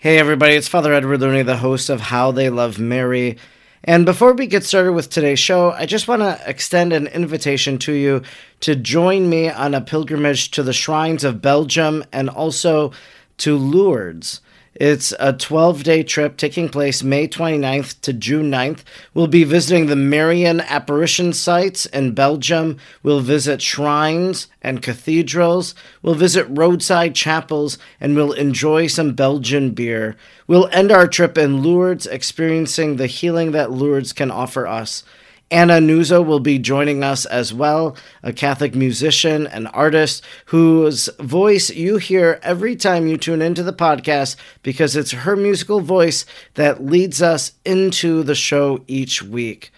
Hey, everybody, it's Father Edward Looney, the host of How They Love Mary. And before we get started with today's show, I just want to extend an invitation to you to join me on a pilgrimage to the shrines of Belgium and also to Lourdes. It's a 12 day trip taking place May 29th to June 9th. We'll be visiting the Marian apparition sites in Belgium. We'll visit shrines and cathedrals. We'll visit roadside chapels and we'll enjoy some Belgian beer. We'll end our trip in Lourdes, experiencing the healing that Lourdes can offer us. Anna Nuzzo will be joining us as well, a Catholic musician and artist whose voice you hear every time you tune into the podcast because it's her musical voice that leads us into the show each week.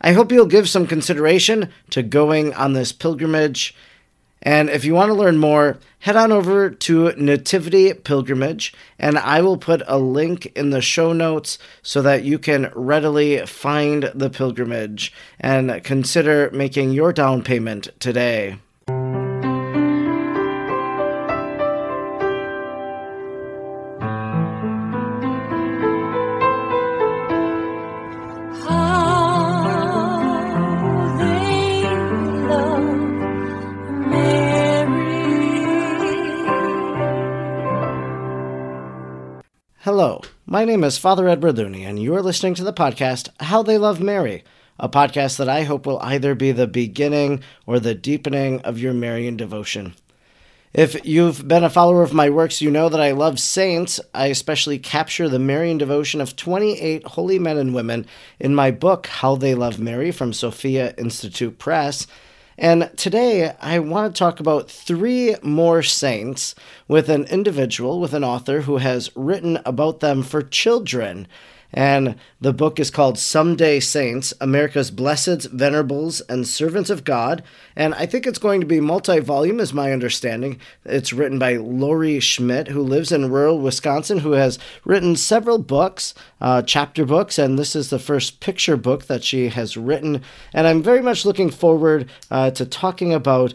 I hope you'll give some consideration to going on this pilgrimage and if you want to learn more, head on over to Nativity Pilgrimage, and I will put a link in the show notes so that you can readily find the pilgrimage and consider making your down payment today. Hello, my name is Father Edward Looney, and you are listening to the podcast How They Love Mary, a podcast that I hope will either be the beginning or the deepening of your Marian devotion. If you've been a follower of my works, you know that I love saints. I especially capture the Marian devotion of 28 holy men and women in my book, How They Love Mary, from Sophia Institute Press. And today I want to talk about three more saints with an individual, with an author who has written about them for children. And the book is called Someday Saints America's Blesseds, Venerables, and Servants of God. And I think it's going to be multi volume, is my understanding. It's written by Lori Schmidt, who lives in rural Wisconsin, who has written several books, uh, chapter books, and this is the first picture book that she has written. And I'm very much looking forward uh, to talking about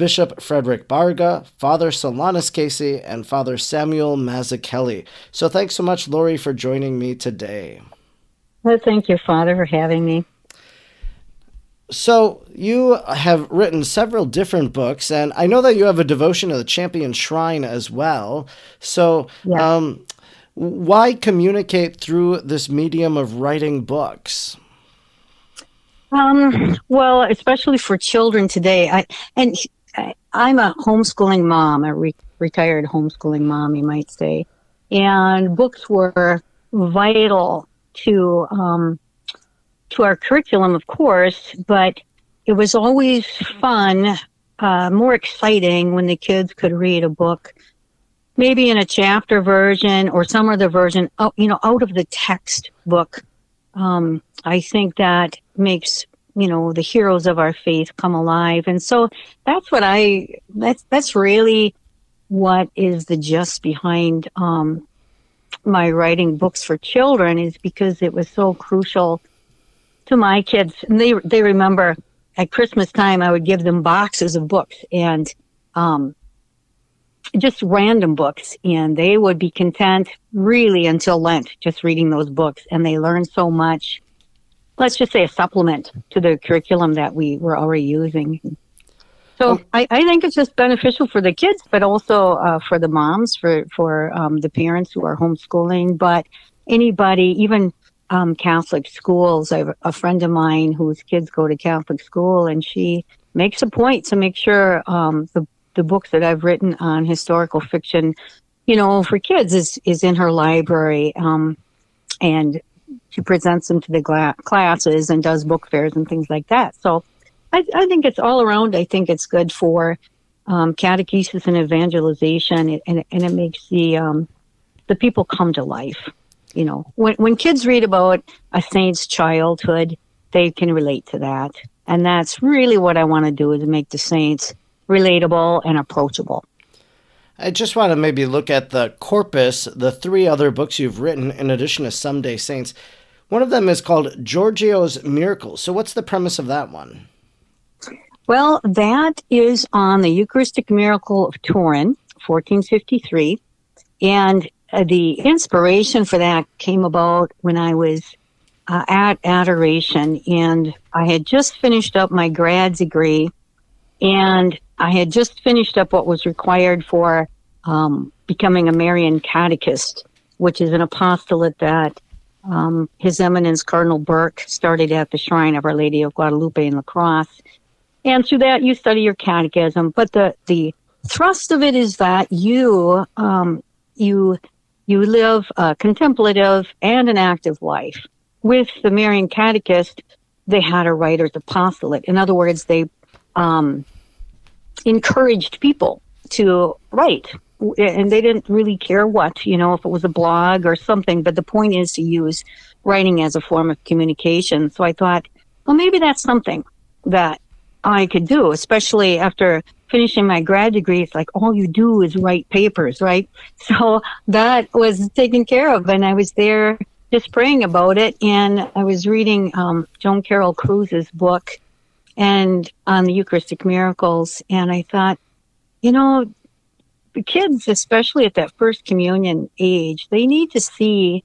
Bishop Frederick Baraga, Father Solanus Casey, and Father Samuel Mazzucchelli. So thanks so much, Lori, for joining me today. Well, thank you, Father, for having me. So, you have written several different books, and I know that you have a devotion to the Champion Shrine as well. So, yeah. um, why communicate through this medium of writing books? Um, well, especially for children today, I and I'm a homeschooling mom, a re- retired homeschooling mom, you might say, and books were vital to um, to our curriculum, of course, but it was always fun, uh, more exciting when the kids could read a book, maybe in a chapter version or some other version, out, you know, out of the textbook. Um, I think that makes you know the heroes of our faith come alive. And so that's what i that's that's really what is the just behind um, my writing books for children is because it was so crucial to my kids. And they they remember at christmas time i would give them boxes of books and um, just random books. And they would be content really until lent just reading those books. And they learned so much let's just say a supplement to the curriculum that we were already using. So oh. I, I think it's just beneficial for the kids, but also uh, for the moms, for for um, the parents who are homeschooling, but anybody, even um, Catholic schools. I have a friend of mine whose kids go to Catholic school, and she makes a point to make sure um, the the books that I've written on historical fiction, you know, for kids is is in her library. Um, and she presents them to the gla- classes and does book fairs and things like that. So I, I think it's all around. I think it's good for um, catechesis and evangelization, and, and it makes the um, the people come to life. You know, when when kids read about a saint's childhood, they can relate to that, and that's really what I want to do is make the saints relatable and approachable. I just want to maybe look at the corpus, the three other books you've written in addition to Someday Saints. One of them is called Giorgio's Miracles. So, what's the premise of that one? Well, that is on the Eucharistic miracle of Turin, 1453. And uh, the inspiration for that came about when I was uh, at Adoration, and I had just finished up my grad degree, and I had just finished up what was required for um, becoming a Marian catechist, which is an apostolate that um, His Eminence Cardinal Burke started at the Shrine of Our Lady of Guadalupe in La Crosse. And through that, you study your catechism. But the, the thrust of it is that you um, you you live a contemplative and an active life. With the Marian Catechist, they had a writer's apostolate. In other words, they um, encouraged people to write, and they didn't really care what, you know, if it was a blog or something. But the point is to use writing as a form of communication. So I thought, well, maybe that's something that I could do, especially after finishing my grad degree. It's like all you do is write papers, right? So that was taken care of, and I was there just praying about it. And I was reading um, Joan Carroll Cruz's book and on the Eucharistic miracles, and I thought, you know, the kids, especially at that first communion age, they need to see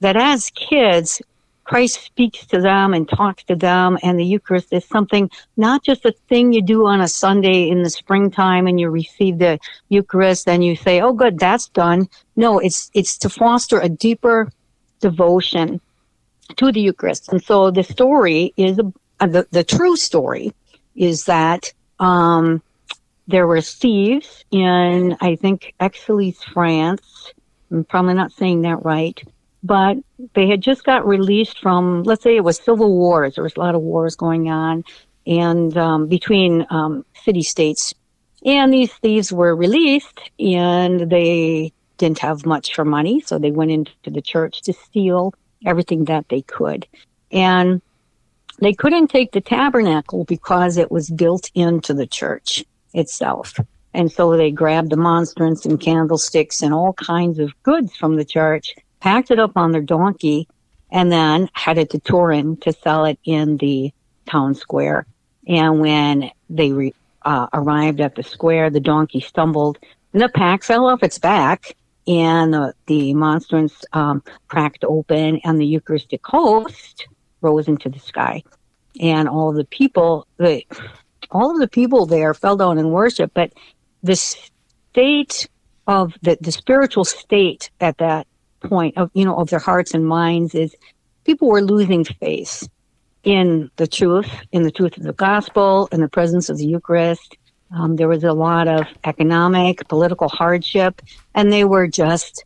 that as kids, Christ speaks to them and talks to them, and the Eucharist is something not just a thing you do on a Sunday in the springtime and you receive the Eucharist and you say, "Oh, good, that's done." No, it's it's to foster a deeper devotion to the Eucharist, and so the story is uh, the the true story is that um, there were thieves in I think actually France. I'm probably not saying that right but they had just got released from, let's say it was civil wars. There was a lot of wars going on and um, between um, city states. And these thieves were released and they didn't have much for money. So they went into the church to steal everything that they could. And they couldn't take the tabernacle because it was built into the church itself. And so they grabbed the monstrance and candlesticks and all kinds of goods from the church packed it up on their donkey, and then headed to Turin to sell it in the town square. And when they re, uh, arrived at the square, the donkey stumbled and the pack fell off its back and the, the monstrance um, cracked open and the Eucharistic host rose into the sky. And all the people, the, all of the people there fell down in worship, but the state of the, the spiritual state at that point of you know of their hearts and minds is people were losing faith in the truth, in the truth of the gospel, in the presence of the Eucharist. Um, there was a lot of economic, political hardship, and they were just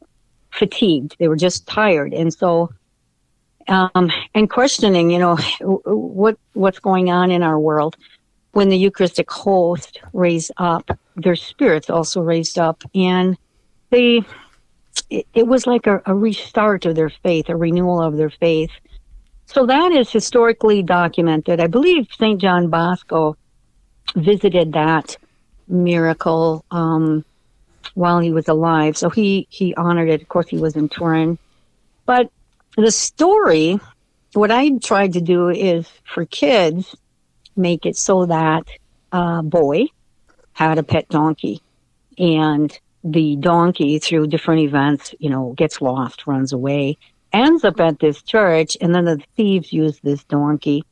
fatigued. They were just tired, and so um, and questioning, you know, what what's going on in our world. When the Eucharistic host raised up, their spirits also raised up, and they it, it was like a, a restart of their faith, a renewal of their faith. So that is historically documented. I believe St. John Bosco visited that miracle um, while he was alive. So he, he honored it. Of course, he was in Turin. But the story, what I tried to do is for kids, make it so that a boy had a pet donkey. And the donkey through different events, you know, gets lost, runs away, ends up at this church, and then the thieves use this donkey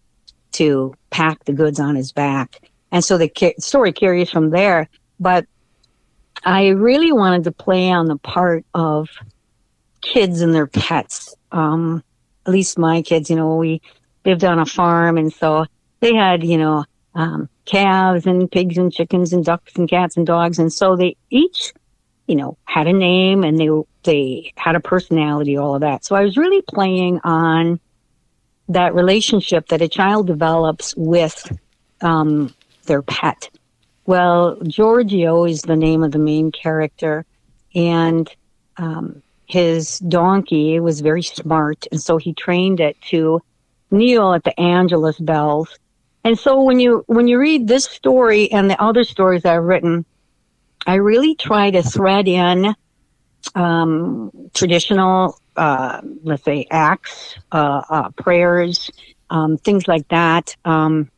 to pack the goods on his back. And so the story carries from there. But I really wanted to play on the part of kids and their pets. Um, at least my kids, you know, we lived on a farm, and so they had, you know, um, calves and pigs and chickens and ducks and cats and dogs, and so they each you know, had a name and they they had a personality, all of that. So I was really playing on that relationship that a child develops with um, their pet. Well, Giorgio is the name of the main character, and um, his donkey was very smart, and so he trained it to kneel at the Angelus bells. And so when you when you read this story and the other stories I've written, I really try to thread in um, traditional, uh, let's say, acts, uh, uh, prayers, um, things like that. Um,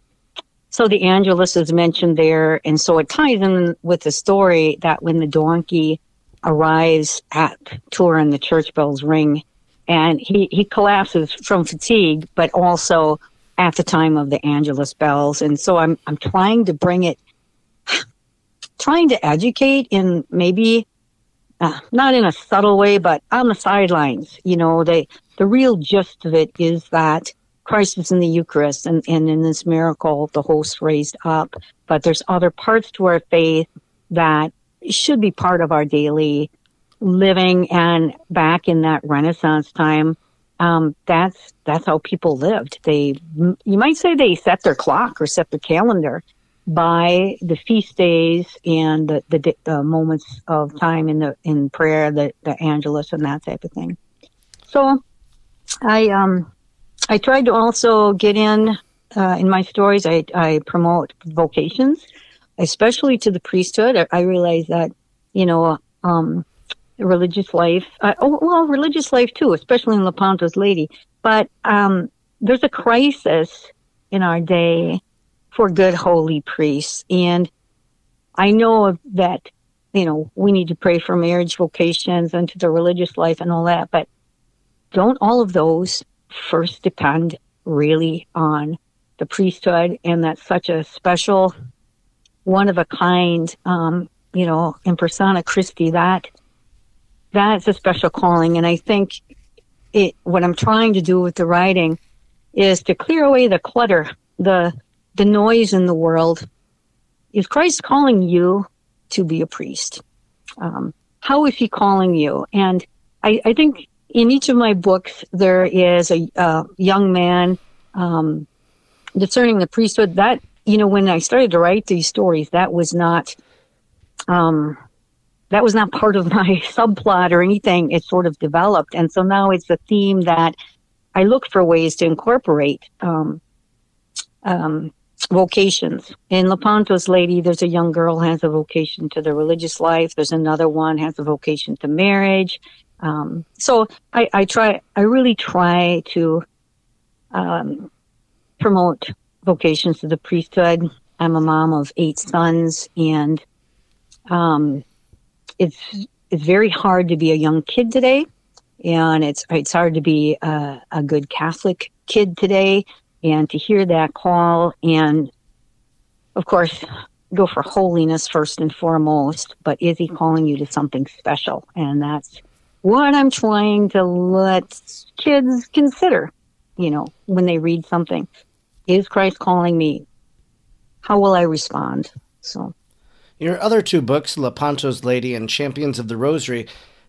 so the Angelus is mentioned there, and so it ties in with the story that when the donkey arrives at Turin the church bells ring, and he he collapses from fatigue, but also at the time of the Angelus bells. And so I'm I'm trying to bring it, trying to educate in maybe uh, not in a subtle way, but on the sidelines. You know, the the real gist of it is that Christ was in the Eucharist, and, and in this miracle, the host raised up. But there's other parts to our faith that should be part of our daily living. And back in that Renaissance time, um, that's that's how people lived. They, you might say, they set their clock or set their calendar by the feast days and the, the, the moments of time in the in prayer, the the Angelus and that type of thing. So, I um, I tried to also get in uh, in my stories. I I promote vocations, especially to the priesthood. I, realize that you know um, religious life. Uh, oh, well, religious life too, especially in Lepanto's Lady. But um, there's a crisis in our day for good holy priests. And I know that, you know, we need to pray for marriage vocations and to the religious life and all that, but don't all of those first depend really on the priesthood? And that's such a special, one of a kind, um, you know, in persona Christi, that that's a special calling. And I think it, what I'm trying to do with the writing is to clear away the clutter, the the noise in the world. Is Christ calling you to be a priest? Um, how is he calling you? And I, I, think in each of my books, there is a, a young man um, discerning the priesthood. That, you know, when I started to write these stories, that was not. Um, that was not part of my subplot or anything. It sort of developed. And so now it's a theme that I look for ways to incorporate um, um, vocations. In Lepanto's Lady, there's a young girl has a vocation to the religious life. There's another one has a vocation to marriage. Um, so I, I, try, I really try to um, promote vocations to the priesthood. I'm a mom of eight sons, and um, it's it's very hard to be a young kid today, and it's it's hard to be a, a good Catholic kid today and to hear that call. And of course go for holiness first and foremost but is he calling you to something special? And that's what i'm trying to let kids consider you know when they read something is christ calling me how will i respond so your other two books lepanto's lady and champions of the rosary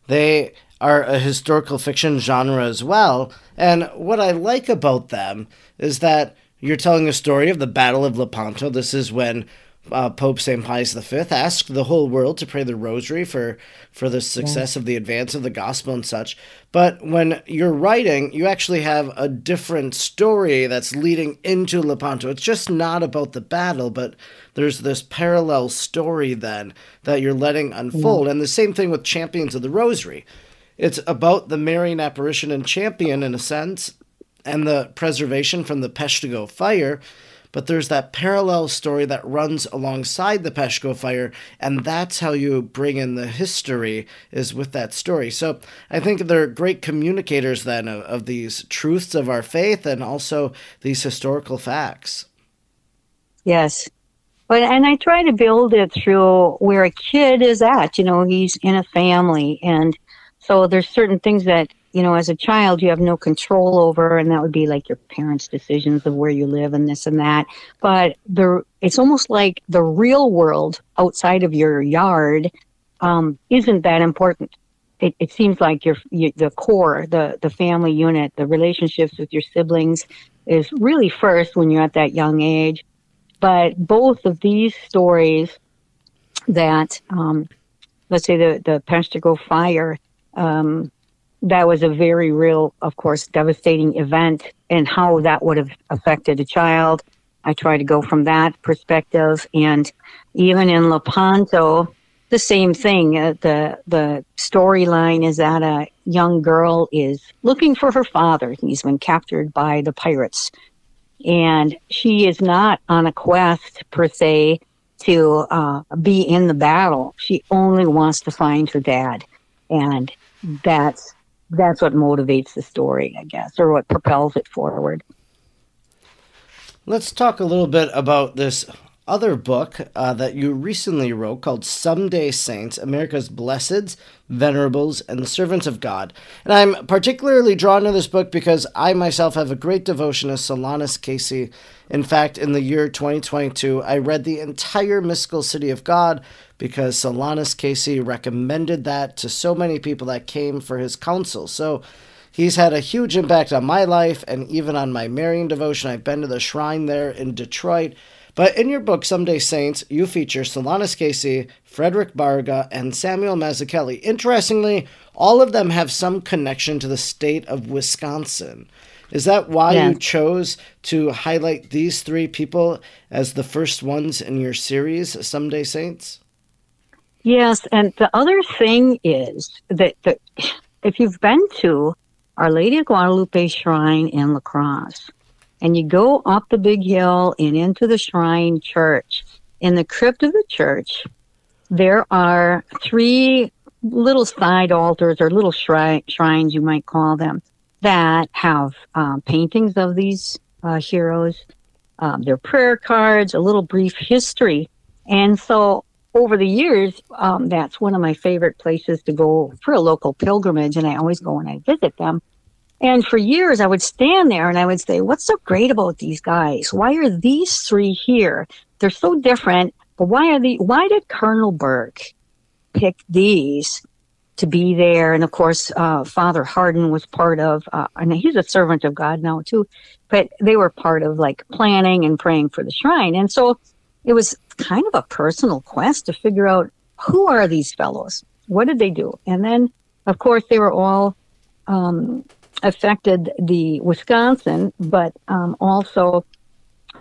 they are a historical fiction genre as well. And what I like about them is that you're telling a story of the Battle of Lepanto. This is when uh, Pope St. Pius V asked the whole world to pray the rosary for, for the success yeah. of the advance of the gospel and such. But when you're writing, you actually have a different story that's leading into Lepanto. It's just not about the battle, but there's this parallel story then that you're letting unfold. Yeah. And the same thing with Champions of the Rosary. It's about the Marian apparition and champion in a sense, and the preservation from the Peshtigo fire. But there's that parallel story that runs alongside the Peshtigo fire, and that's how you bring in the history is with that story. So I think they're great communicators then of, of these truths of our faith and also these historical facts. Yes, but and I try to build it through where a kid is at. You know, he's in a family, and so there's certain things that, you know, as a child you have no control over and that would be like your parents' decisions of where you live and this and that. But the it's almost like the real world outside of your yard um, isn't that important. It, it seems like your, the core, the the family unit, the relationships with your siblings is really first when you're at that young age. But both of these stories that um, let's say the the Peshtigo fire um, that was a very real, of course, devastating event and how that would have affected a child. I try to go from that perspective. And even in Lepanto, the same thing. Uh, the the storyline is that a young girl is looking for her father. He's been captured by the pirates. And she is not on a quest per se to uh, be in the battle. She only wants to find her dad, and that's that's what motivates the story, I guess, or what propels it forward. Let's talk a little bit about this other book uh, that you recently wrote called Someday Saints America's Blesseds, Venerables, and Servants of God. And I'm particularly drawn to this book because I myself have a great devotion to Solanus Casey. In fact, in the year 2022, I read the entire Mystical City of God because Solanus Casey recommended that to so many people that came for his counsel. So he's had a huge impact on my life and even on my Marian devotion. I've been to the shrine there in Detroit but in your book, Someday Saints, you feature Solanus Casey, Frederick Baraga, and Samuel Mazzucchelli. Interestingly, all of them have some connection to the state of Wisconsin. Is that why yeah. you chose to highlight these three people as the first ones in your series, Someday Saints? Yes, and the other thing is that, that if you've been to Our Lady of Guadalupe Shrine in La Crosse, and you go up the big hill and into the shrine church. In the crypt of the church, there are three little side altars or little shri- shrines, you might call them, that have um, paintings of these uh, heroes, um, their prayer cards, a little brief history. And so over the years, um, that's one of my favorite places to go for a local pilgrimage, and I always go when I visit them. And for years, I would stand there and I would say, What's so great about these guys? Why are these three here? They're so different, but why are the, why did Cardinal Burke pick these to be there? And of course, uh, Father Hardon was part of, uh, and he's a servant of God now too, but they were part of like planning and praying for the shrine. And so it was kind of a personal quest to figure out who are these fellows? What did they do? And then, of course, they were all um, affected the Wisconsin, but um, also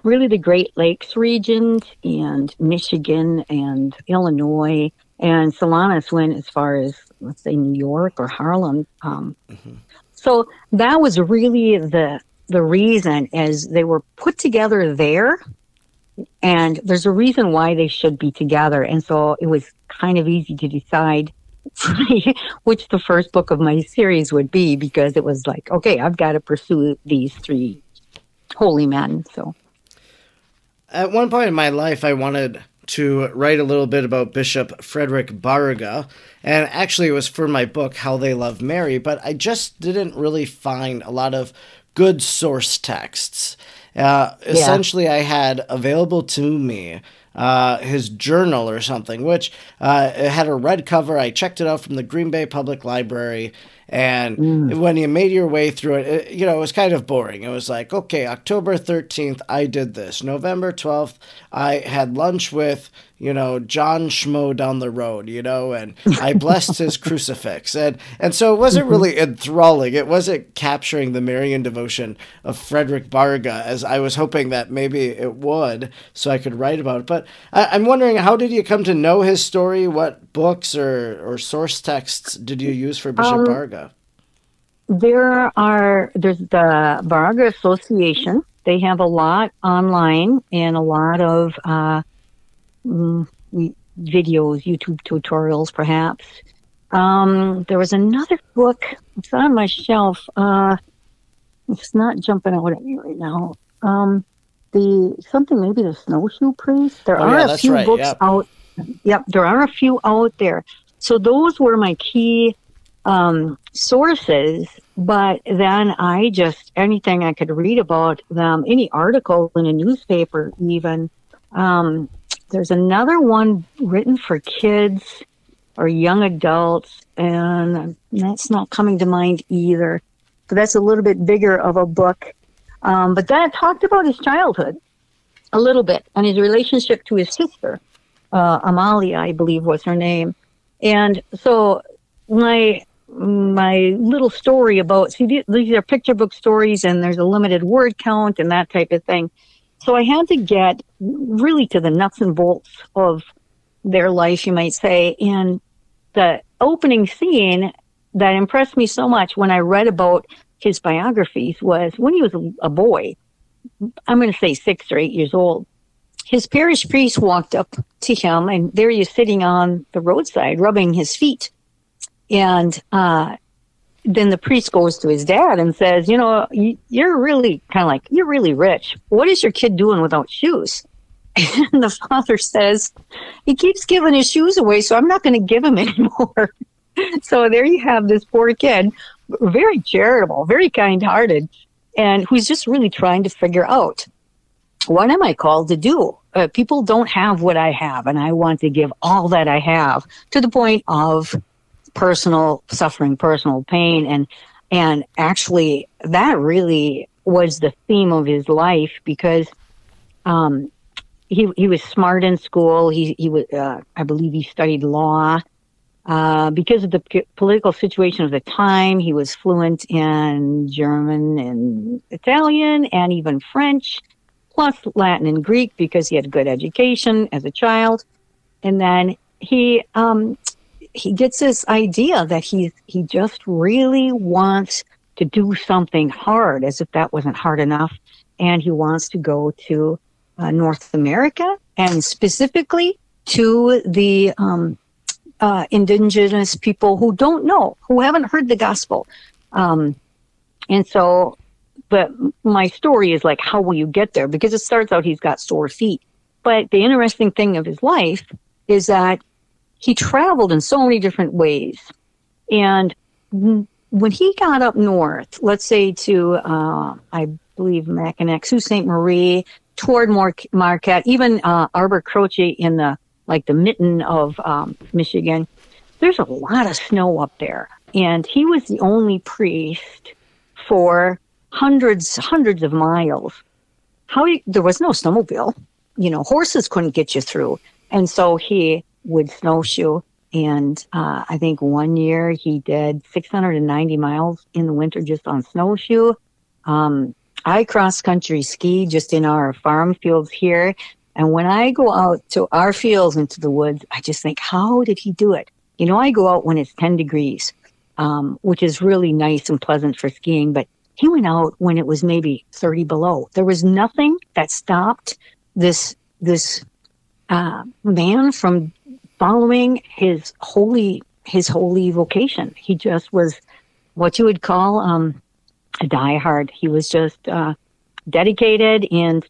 really the Great Lakes regions and Michigan and Illinois. And Solanus went as far as, let's say, New York or Harlem. Um, mm-hmm. So that was really the the reason as they were put together there. And there's a reason why they should be together. And so it was kind of easy to decide which the first book of my series would be because it was like, okay, I've got to pursue these three holy men. So, at one point in my life, I wanted to write a little bit about Bishop Frederick Baraga, and actually, it was for my book, How They Love Mary, but I just didn't really find a lot of good source texts. Uh, yeah. Essentially, I had available to me uh, his journal or something, which uh, it had a red cover. I checked it out from the Green Bay Public Library. And mm. when you made your way through it, it, you know, it was kind of boring. It was like, okay, October 13th, I did this. November 12th, I had lunch with, you know, John Schmo down the road, you know, and I blessed his crucifix. And and so it wasn't mm-hmm. really enthralling. It wasn't capturing the Marian devotion of Frederick Baraga as I was hoping that maybe it would, so I could write about it. But I, am wondering, how did you come to know his story? What books or, or source texts did you use for Bishop um, Baraga? There are, there's the Baraga Association. They have a lot online and a lot of, uh, mm, videos, YouTube tutorials, perhaps. Um, there was another book. It's on my shelf. Uh, it's not jumping out at me right now. Um, the something maybe the snowshoe priest. There oh, are yeah, a few right. books yep. out. Yep, there are a few out there. So those were my key um, sources. But then I just anything I could read about them, any article in a newspaper, even. Um, there's another one written for kids or young adults, and that's not coming to mind either. So that's a little bit bigger of a book. Um, but that talked about his childhood a little bit and his relationship to his sister, uh, Amalia, I believe was her name. And so my my little story about see these are picture book stories and there's a limited word count and that type of thing. So I had to get really to the nuts and bolts of their life, you might say. And the opening scene that impressed me so much when I read about his biographies was when he was a boy. I'm going to say six or eight years old. his parish priest walked up to him, and there he is sitting on the roadside, rubbing his feet. And uh, then the priest goes to his dad and says, "You know, you're really kind of like you're really rich. What is your kid doing without shoes?" And the father says, "He keeps giving his shoes away, so I'm not going to give him anymore." so there you have this poor kid, very charitable, very kind-hearted, and who's just really trying to figure out what am I called to do? Uh, people don't have what I have, and I want to give all that I have to the point of personal suffering, personal pain, and and actually that really was the theme of his life because um, he he was smart in school. He he was uh, I believe he studied law. Uh, because of the p- political situation of the time, he was fluent in German and Italian and even French plus Latin and Greek because he had good education as a child. And then he um, he gets this idea that he he just really wants to do something hard, as if that wasn't hard enough, and he wants to go to uh, North America and specifically to the um, uh, indigenous people who don't know, who haven't heard the gospel. Um, and so but my story is like, how will you get there? Because it starts out he's got sore feet. But the interesting thing of his life is that he traveled in so many different ways. And when he got up north, let's say to, uh, I believe, Mackinac, Sault Ste. Marie, toward Mar- Marquette, even uh, Arbre Croche in the, like the mitten of um, Michigan, there's a lot of snow up there. And he was the only priest for hundreds, hundreds of miles. How there was no snowmobile, you know, horses couldn't get you through, and so he would snowshoe. And uh, I think one year he did 690 miles in the winter just on snowshoe. Um, I cross country ski just in our farm fields here. And when I go out to our fields into the woods, I just think, how did he do it? You know, I go out when it's 10 degrees, um, which is really nice and pleasant for skiing. But he went out when it was maybe 30 below. There was nothing that stopped this this uh, man from following his holy his holy vocation. He just was what you would call um, a diehard. He was just uh, dedicated, and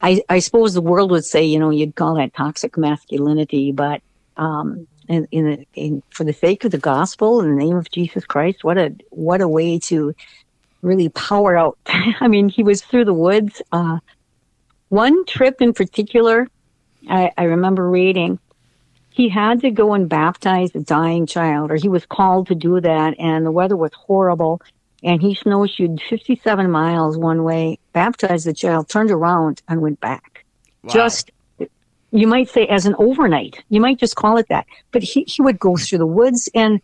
I, I suppose the world would say, you know, you'd call that toxic masculinity, but um, in, in, in for the sake of the gospel, in the name of Jesus Christ, what a what a way to really power out. I mean, he was through the woods. Uh, one trip in particular, I, I remember reading, he had to go and baptize a dying child, or he was called to do that, and the weather was horrible. And he snowshoed 57 miles one way, baptized the child, turned around, and went back. Wow. Just, you might say, as an overnight. You might just call it that. But he, he would go through the woods, and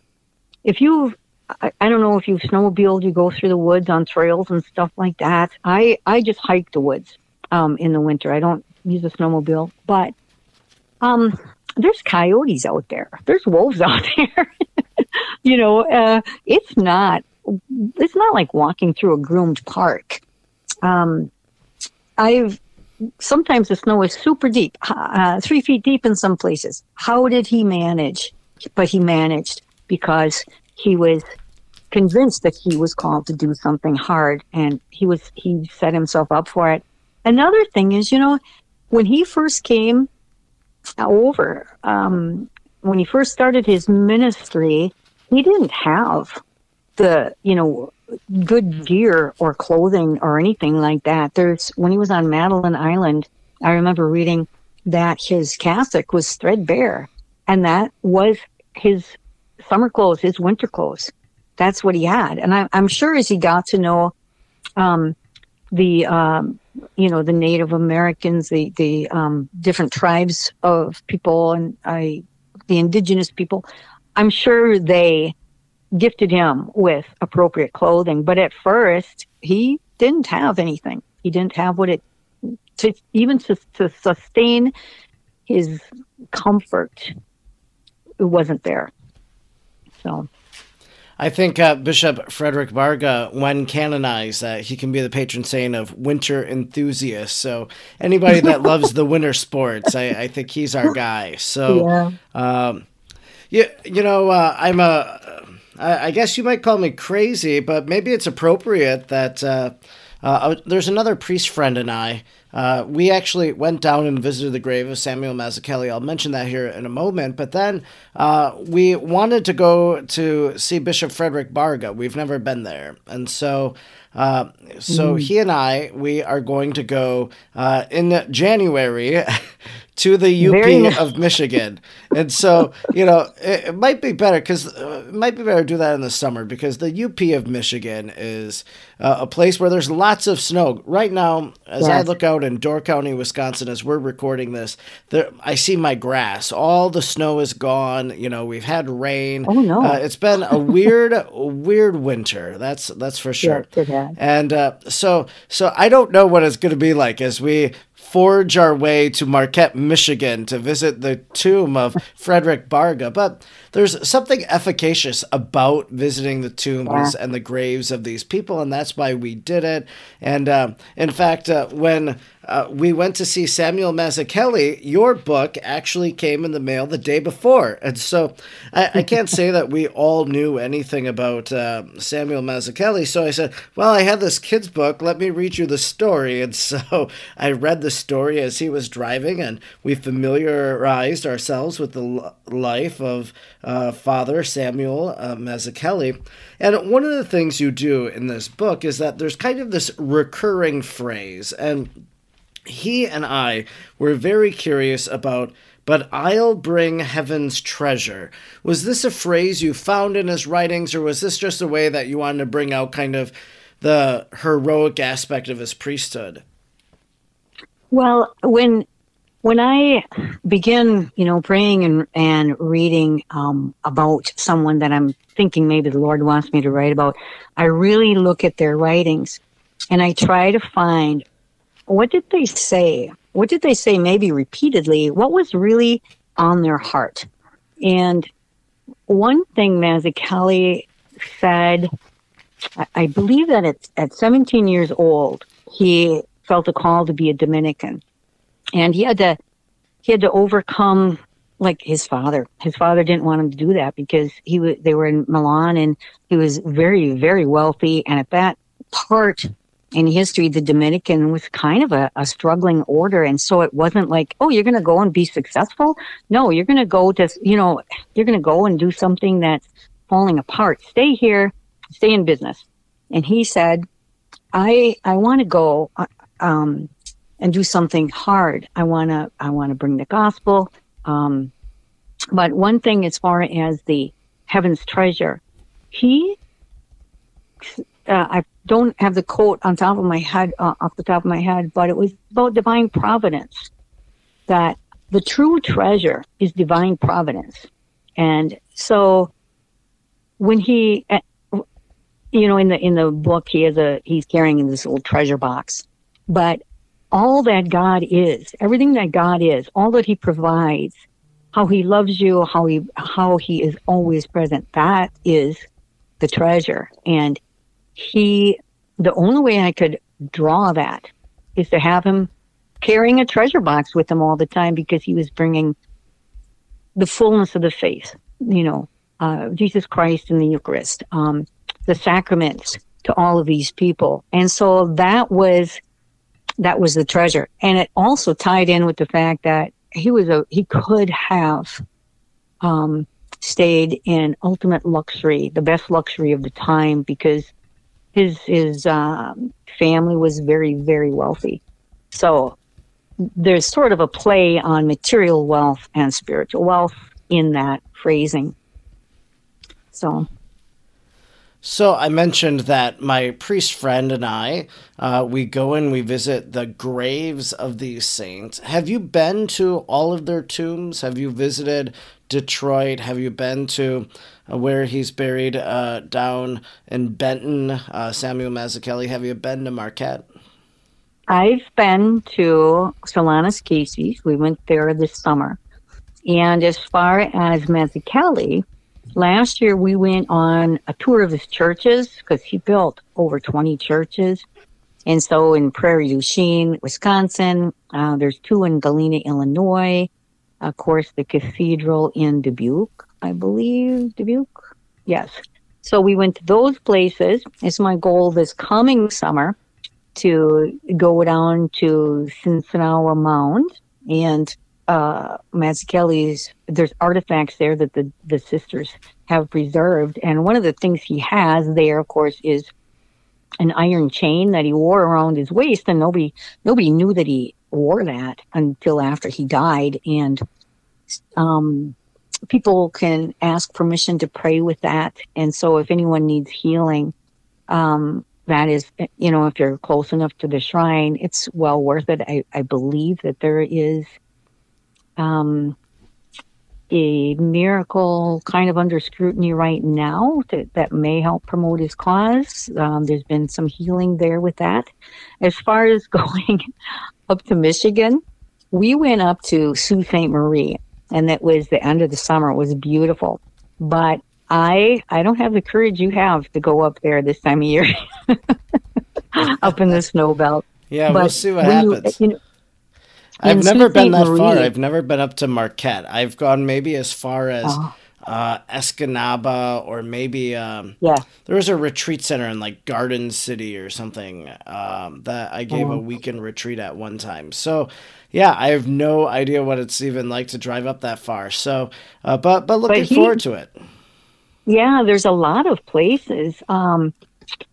if you've I, I don't know if you've snowmobiled, you go through the woods on trails and stuff like that. I, I just hike the woods um, in the winter. I don't use a snowmobile, but um, there's coyotes out there. There's wolves out there. you know, uh, it's not it's not like walking through a groomed park. Um, I've sometimes the snow is super deep, uh, three feet deep in some places. How did he manage? But he managed because he was convinced that he was called to do something hard and he was he set himself up for it another thing is you know when he first came over um, when he first started his ministry he didn't have the you know good gear or clothing or anything like that there's when he was on madeline island i remember reading that his cassock was threadbare and that was his summer clothes, his winter clothes. That's what he had. And I, am sure as he got to know um, the, um, you know, the Native Americans, the, the um, different tribes of people and I, the indigenous people, I'm sure they gifted him with appropriate clothing. But at first, he didn't have anything. He didn't have what it, to even to, to sustain his comfort, it wasn't there. So I think uh, Bishop Frederick Baraga, when canonized, uh, he can be the patron saint of winter enthusiasts. So anybody that loves the winter sports, I, I, think he's our guy. So, yeah, um, you, you know, uh, I'm a, I guess you might call me crazy, but maybe it's appropriate that uh, uh, there's another priest friend and I uh, we actually went down and visited the grave of Samuel Mazzucchelli. I'll mention that here in a moment. But then uh, we wanted to go to see Bishop Frederick Baraga. We've never been there. And so uh, so mm. he and I, we are going to go uh, in January to the UP nice. of Michigan. And so, you know, it, it might be better because uh, it might be better to do that in the summer because the UP of Michigan is uh, a place where there's lots of snow. Right now, as yes. I look out in Door County, Wisconsin, as we're recording this, there, I see my grass. All the snow is gone. You know, we've had rain. Oh, no. Uh, it's been a weird, weird winter. That's, that's for sure. Yes, and uh, so, so I don't know what it's going to be like as we forge our way to Marquette, Michigan to visit the tomb of Frederick Baraga. But there's something efficacious about visiting the tombs yeah. and the graves of these people, and that's why we did it. And uh, in fact, uh, when uh, we went to see Samuel Mazzucchelli, your book actually came in the mail the day before. And so I, I can't say that we all knew anything about uh, Samuel Mazzucchelli. So I said, Well, I have this kid's book. Let me read you the story. And so I read the story as he was driving, and we familiarized ourselves with the life of uh, Father Samuel uh, Mazzucchelli. And one of the things you do in this book is that there's kind of this recurring phrase. And he and I were very curious about, but I'll bring heaven's treasure. Was this a phrase you found in his writings, or was this just a way that you wanted to bring out kind of the heroic aspect of his priesthood? Well, when when I begin, you know, praying and and reading um, about someone that I'm thinking maybe the Lord wants me to write about, I really look at their writings and I try to find what did they say? What did they say, maybe repeatedly? What was really on their heart? And one thing Mazzucchelli said, I believe that at, at 17 years old, he felt a call to be a Dominican. And he had to, he had to overcome like his father. His father didn't want him to do that because he was, they were in Milan and he was very, very wealthy. And at that part in history, the Dominican was kind of a, a struggling order. And so it wasn't like, oh, you're going to go and be successful. No, you're going to go to, you know, you're going to go and do something that's falling apart. Stay here, stay in business. And he said, I, I want to go, uh, um, and do something hard. I want to, I want to bring the gospel. Um, but one thing as far as the heaven's treasure, he, uh, I don't have the quote on top of my head, uh, off the top of my head, but it was about divine providence. That the true treasure is divine providence, and so when he, uh, you know, in the in the book, he has a he's carrying in this little treasure box, but all that God is, everything that God is, all that He provides, how He loves you, how He how He is always present, that is the treasure, and he, the only way I could draw that is to have him carrying a treasure box with him all the time because he was bringing the fullness of the faith, you know, uh, Jesus Christ and the Eucharist, um, the sacraments to all of these people. And so that was, that was the treasure. And it also tied in with the fact that he was a, he could have, um, stayed in ultimate luxury, the best luxury of the time because his his um, family was very very wealthy, so there's sort of a play on material wealth and spiritual wealth in that phrasing. So. So I mentioned that my priest friend and I, uh, we go and we visit the graves of these saints. Have you been to all of their tombs? Have you visited Detroit? Have you been to uh, where he's buried uh, down in Benton, uh, Samuel Mazzucchelli? Have you been to Marquette? I've been to Solanus Casey's. We went there this summer. And as far as Mazzucchelli, last year we went on a tour of his churches because he built over 20 churches. And so in Prairie du Chien, Wisconsin, uh, there's two in Galena, Illinois. Of course, the cathedral in Dubuque, I believe. Dubuque? Yes. So we went to those places. It's my goal this coming summer to go down to Sinsinawa Mound and uh, Mazzucchelli's, there's artifacts there that the, the sisters have preserved. And one of the things he has there, of course, is an iron chain that he wore around his waist. And nobody, nobody knew that he wore that until after he died. And, um, people can ask permission to pray with that. And so if anyone needs healing, um, that is, you know, if you're close enough to the shrine, it's well worth it. I, I believe that there is um, a miracle kind of under scrutiny right now that, that may help promote his cause. Um, there's been some healing there with that. As far as going up to Michigan, we went up to Sault Ste. Marie, and that was the end of the summer. It was beautiful. But I I don't have the courage you have to go up there this time of year, up in the snow belt. Yeah, but we'll see what happens. You, you know, I've never been that Marie. far. I've never been up to Marquette. I've gone maybe as far as oh. uh, Escanaba or maybe um, yeah. There was a retreat center in like Garden City or something um, that I gave oh. a weekend retreat at one time. So yeah, I have no idea what it's even like to drive up that far. So, uh, but but looking but he, forward to it. Yeah, there's a lot of places. Um,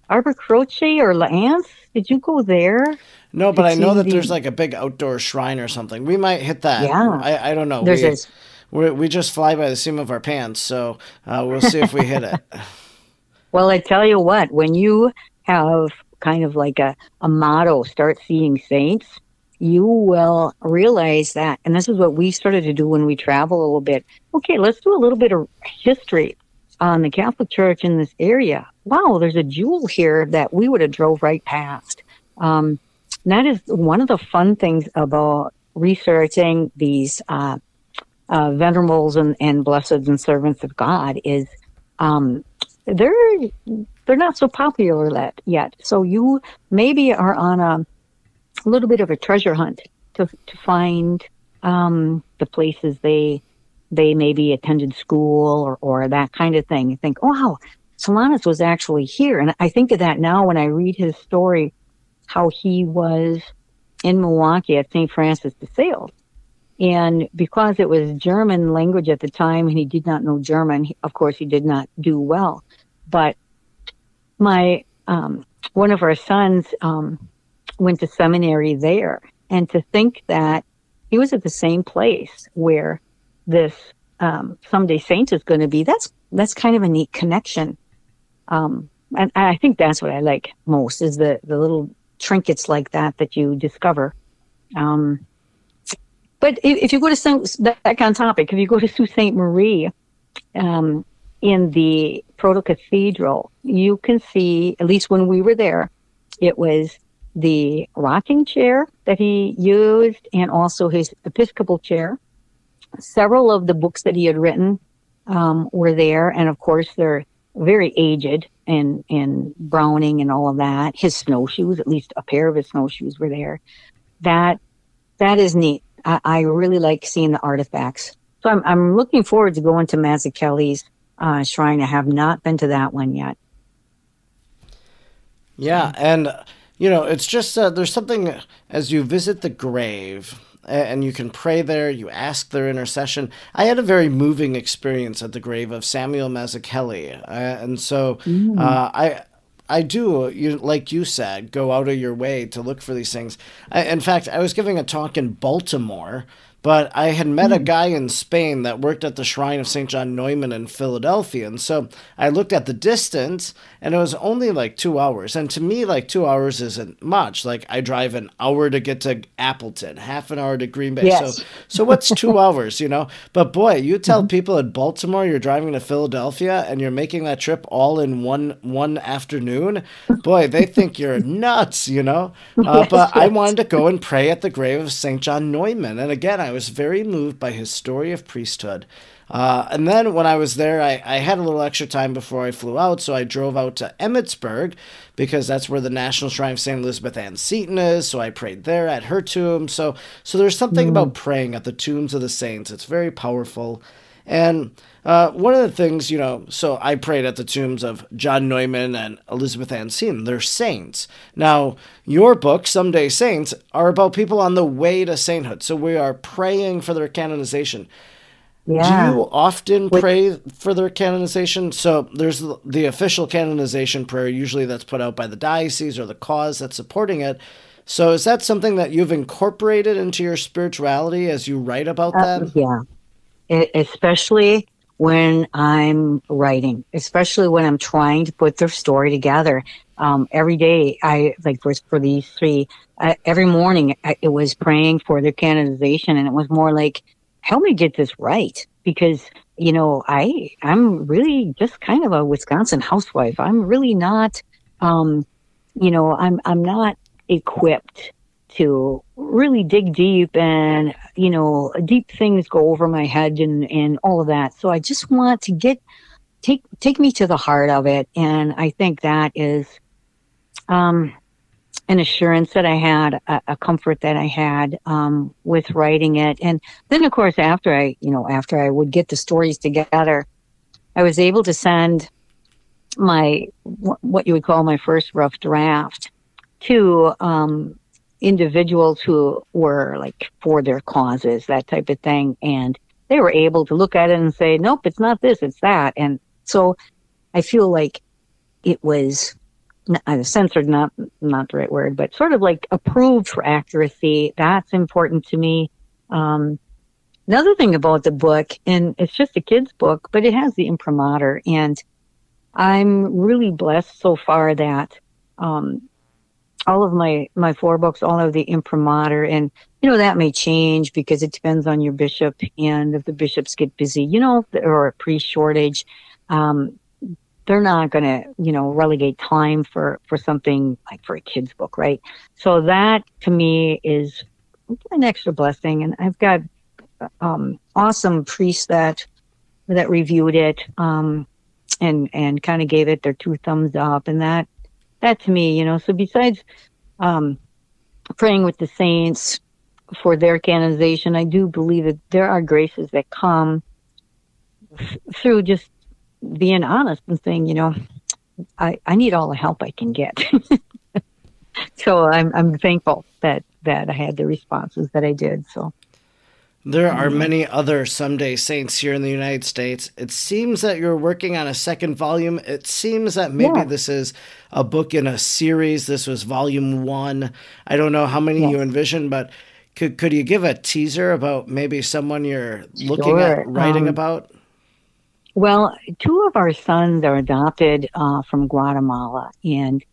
Arbre Croche or L'Anse. Did you go there? No, but I know that there's like a big outdoor shrine or something. We might hit that. Yeah. I, I don't know. There's we, we just fly by the seam of our pants, so uh, we'll see if we hit it. Well, I tell you what, when you have kind of like a, a motto, start seeing saints, you will realize that. And this is what we started to do when we travel a little bit. Okay, let's do a little bit of history on the Catholic Church in this area. Wow, there's a jewel here that we would have drove right past. Um, that is one of the fun things about researching these uh, uh, venerables and, and blesseds and servants of God is um, they're they're not so popular yet. So you maybe are on a, a little bit of a treasure hunt to to find um, the places they they maybe attended school or, or that kind of thing. You think, oh, wow, Solanus was actually here. And I think of that now when I read his story how he was in Milwaukee at St. Francis de Sales. And because it was German language at the time and he did not know German, he, of course, he did not do well. But my, um, one of our sons, um, went to seminary there. And to think that he was at the same place where this, um, someday saint is going to be, that's, that's kind of a neat connection. Um, and I think that's what I like most is the, the little trinkets like that that you discover. Um, but if, if, you go to Saint, back on topic, if you go to Sault Ste. Marie, um, in the Proto Cathedral, you can see, at least when we were there, it was the rocking chair that he used and also his Episcopal chair. Several of the books that he had written um, were there, and of course, they're very aged and and Browning and all of that. His snowshoes, at least a pair of his snowshoes, were there. That that is neat. I, I really like seeing the artifacts. So I'm I'm looking forward to going to Mazzucchelli's uh, shrine. I have not been to that one yet. Yeah, and you know, it's just uh, there's something as you visit the grave and you can pray there. You ask their intercession. I had a very moving experience at the grave of Samuel Mazzucchelli, uh, and so mm. uh, I. I do, you, like you said, go out of your way to look for these things. I, in fact, I was giving a talk in Baltimore but I had met a hmm. guy in Spain that worked at the Shrine of St. John Neumann in Philadelphia. And so I looked at the distance and it was only like two hours. And to me, like two hours isn't much. Like I drive an hour to get to Appleton, half an hour to Green Bay. Yes. So, so what's two hours, you know? But boy, you tell mm-hmm. people at Baltimore you're driving to Philadelphia and you're making that trip all in one one afternoon. Boy, they think you're nuts, you know? Uh, yes, but yes. I wanted to go and pray at the grave of St. John Neumann. And again, I was very moved by his story of priesthood. Uh, and then when I was there, I, I had a little extra time before I flew out, so I drove out to Emmitsburg because that's where the National Shrine of St. Elizabeth Ann Seton is. So I prayed there at her tomb. So so there's something mm. about praying at the tombs of the saints. It's very powerful. And uh, one of the things, you know, so I prayed at the tombs of John Neumann and Elizabeth Ann Seton. They're saints. Now, your book, Someday Saints, are about people on the way to sainthood. So we are praying for their canonization. Yeah. Do you often pray for their canonization? So there's the, official canonization prayer, usually that's put out by the diocese or the cause that's supporting it. So is that something that you've incorporated into your spirituality as you write about uh, that? Yeah especially when I'm writing, especially when I'm trying to put their story together. Um, every day, I like for, for these three, uh, every morning I, it was praying for their canonization, and it was more like, help me get this right because you know I I'm really just kind of a Wisconsin housewife. I'm really not, um, you know, I'm I'm not equipped to really dig deep and you know deep things go over my head and and all of that. So i just want to get take take me to the heart of it. And i think that is um an assurance that i had a, a comfort that i had um with writing it. And then of course after i you know after i would get the stories together i was able to send my what you would call my first rough draft to um individuals who were like for their causes, that type of thing. And they were able to look at it and say, nope, it's not this, it's that. And so I feel like it was uh, censored, not, not the right word, but sort of like approved for accuracy. That's important to me. Um, another thing about the book, and it's just a kid's book, but it has the imprimatur. And I'm really blessed so far that um, all of my my four books all of the imprimatur and you know that may change because it depends on your bishop and if the bishops get busy you know or a priest shortage um, they're not going to you know relegate time for for something like for a kid's book right? So that to me is an extra blessing and i've got um, awesome priests that that reviewed it um, and and kind of gave it their two thumbs up and that to me, you know. So besides um, praying with the saints for their canonization, I do believe that there are graces that come f- through just being honest and saying, you know, I, I need all the help I can get. so I'm I'm thankful that that I had the responses that I did. So there are many other Someday Saints here in the United States. It seems that you're working on a second volume. It seems that maybe yeah. this is a book in a series. This was volume one. I don't know how many yeah. you envision, but could could you give a teaser about maybe someone you're looking sure. at writing um, about? Well, two of our sons are adopted uh, from Guatemala, and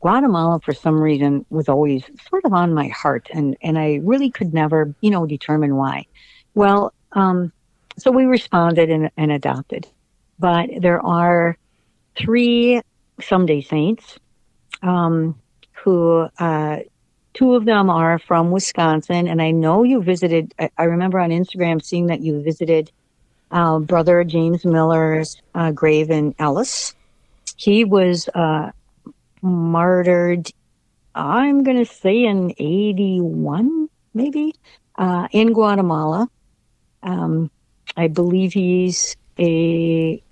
Guatemala, for some reason, was always sort of on my heart, and and I really could never, you know, determine why. Well, um, so we responded and, and adopted, but there are three someday saints um, who uh, two of them are from Wisconsin, and I know you visited. I, I remember on Instagram seeing that you visited uh, Brother James Miller's uh, grave in Ellis. He was uh, martyred, I'm going to say in 81, maybe, uh, in Guatemala. Um, I believe he's a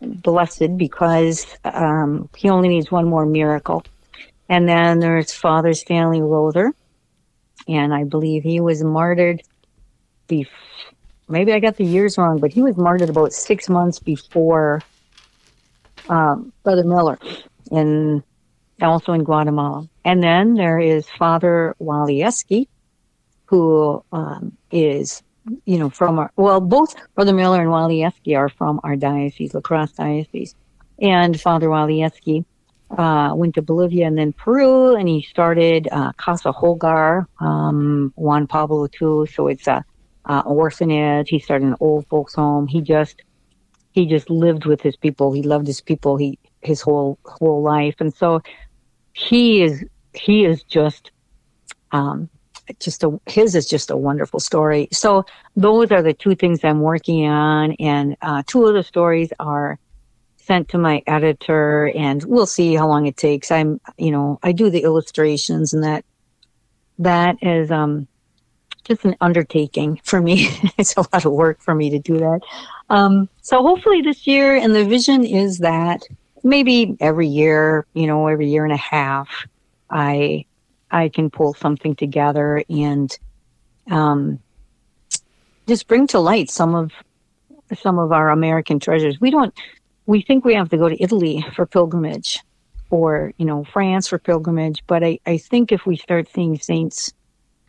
blessed because um, he only needs one more miracle. And then there's Father Stanley Rother, and I believe he was martyred before. Maybe I got the years wrong, but he was martyred about six months before um, Brother Miller in also in Guatemala. And then there is Father Walijewski, who um, is, you know, from our, well, both Brother Miller and Walijewski are from our diocese, La Crosse Diocese. And Father Walijewski uh, went to Bolivia and then Peru, and he started uh, Casa Hogar, um, Juan Pablo II. So it's a, a orphanage. He started an old folks home. He just he just lived with his people. He loved his people. He his whole whole life, and so he is he is just um, just a his is just a wonderful story. So those are the two things I'm working on, and uh, two of the stories are sent to my editor, and we'll see how long it takes. I'm, you know, I do the illustrations, and that that is um, just an undertaking for me. it's a lot of work for me to do that. Um, so hopefully this year, and the vision is that maybe every year, you know, every year and a half, I I can pull something together and um, just bring to light some of some of our American treasures. We don't we think we have to go to Italy for pilgrimage or, you know, France for pilgrimage, but I, I think if we start seeing saints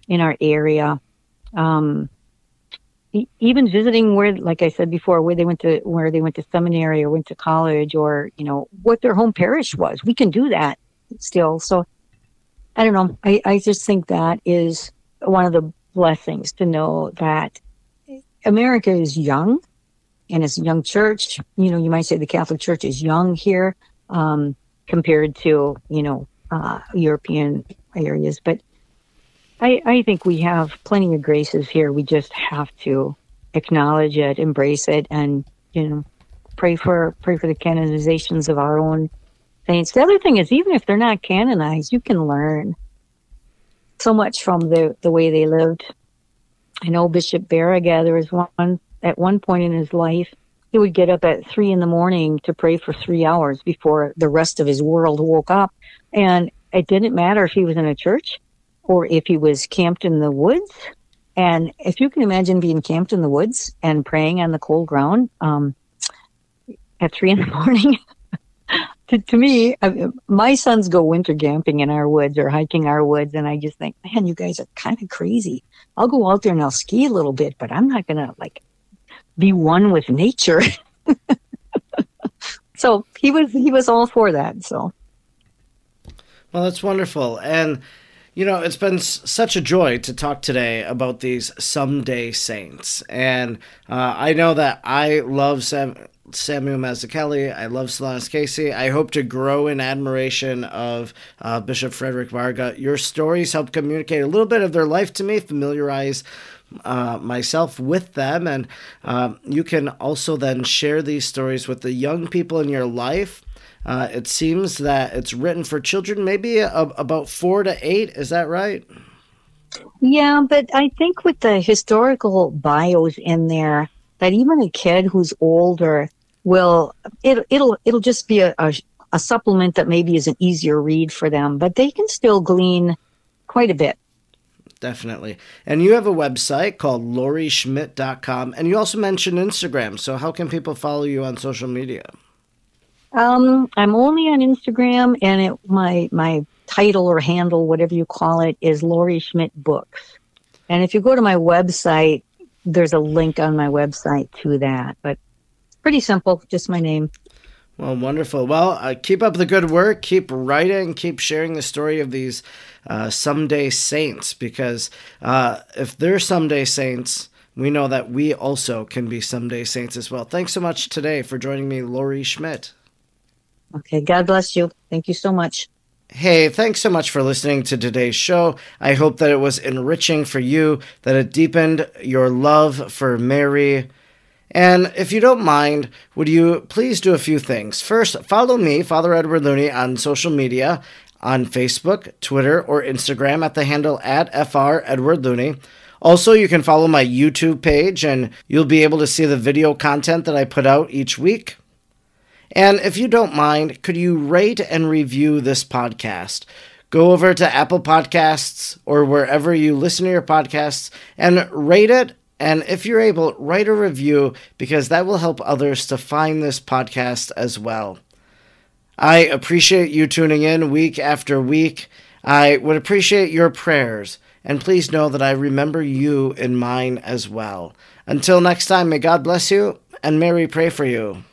in our area, um, even visiting where, like I said before, where they went to where they went to seminary or went to college, or you know what their home parish was. We can do that still. So I don't know. I, I just think that is one of the blessings to know that America is young and it's a young church. You know, you might say the Catholic Church is young here um, compared to, you know, uh, European areas. But I, I think we have plenty of graces here. We just have to acknowledge it, embrace it, and, you know, pray for pray for the canonizations of our own saints. The other thing is, even if they're not canonized, you can learn so much from the, the way they lived. I know Bishop Baraga, there was one at one point in his life, he would get up at three in the morning to pray for three hours before the rest of his world woke up. And it didn't matter if he was in a church or if he was camped in the woods. And if you can imagine being camped in the woods and praying on the cold ground um, at three in the morning, to, to me, I, my sons go winter camping in our woods or hiking our woods, and I just think, man, you guys are kind of crazy. I'll go out there and I'll ski a little bit, but I'm not gonna like be one with nature. so he was he was all for that. So, well, that's wonderful, and you know, it's been such a joy to talk today about these someday saints. And uh, I know that I love Sam- Samuel Mazzucchelli. I love Solanus Casey. I hope to grow in admiration of uh, Bishop Frederick Baraga. Your stories help communicate a little bit of their life to me, familiarize uh, myself with them. And uh, you can also then share these stories with the young people in your life. Uh, it seems that it's written for children, maybe a, about four to eight. Is that right? Yeah, but I think with the historical bios in there, that even a kid who's older will it, it'll it'll just be a, a, a supplement that maybe is an easier read for them, but they can still glean quite a bit definitely. And you have a website called laurieschmidt.com, and you also mentioned Instagram. So, how can people follow you on social media? Um, I'm only on Instagram, and it, my my title or handle, whatever you call it, is Laurie Schmidt Books. And if you go to my website, there's a link on my website to that. But pretty simple, just my name. Well, wonderful. Well, uh, keep up the good work. Keep writing. Keep sharing the story of these uh, someday saints because uh, if they're someday saints, we know that we also can be someday saints as well. Thanks so much today for joining me, Laurie Schmidt. Okay. God bless you. Thank you so much. Hey, thanks so much for listening to today's show. I hope that it was enriching for you, that it deepened your love for Mary and if you don't mind, would you please do a few things? First, follow me, Father Edward Looney, on social media on Facebook, Twitter, or Instagram at the handle at FR Edward Looney. Also, you can follow my YouTube page and you'll be able to see the video content that I put out each week. And if you don't mind, could you rate and review this podcast? Go over to Apple Podcasts or wherever you listen to your podcasts and rate it and if you're able, write a review because that will help others to find this podcast as well. I appreciate you tuning in week after week. I would appreciate your prayers, and please know that I remember you in mine as well. Until next time, may God bless you, and Mary pray for you.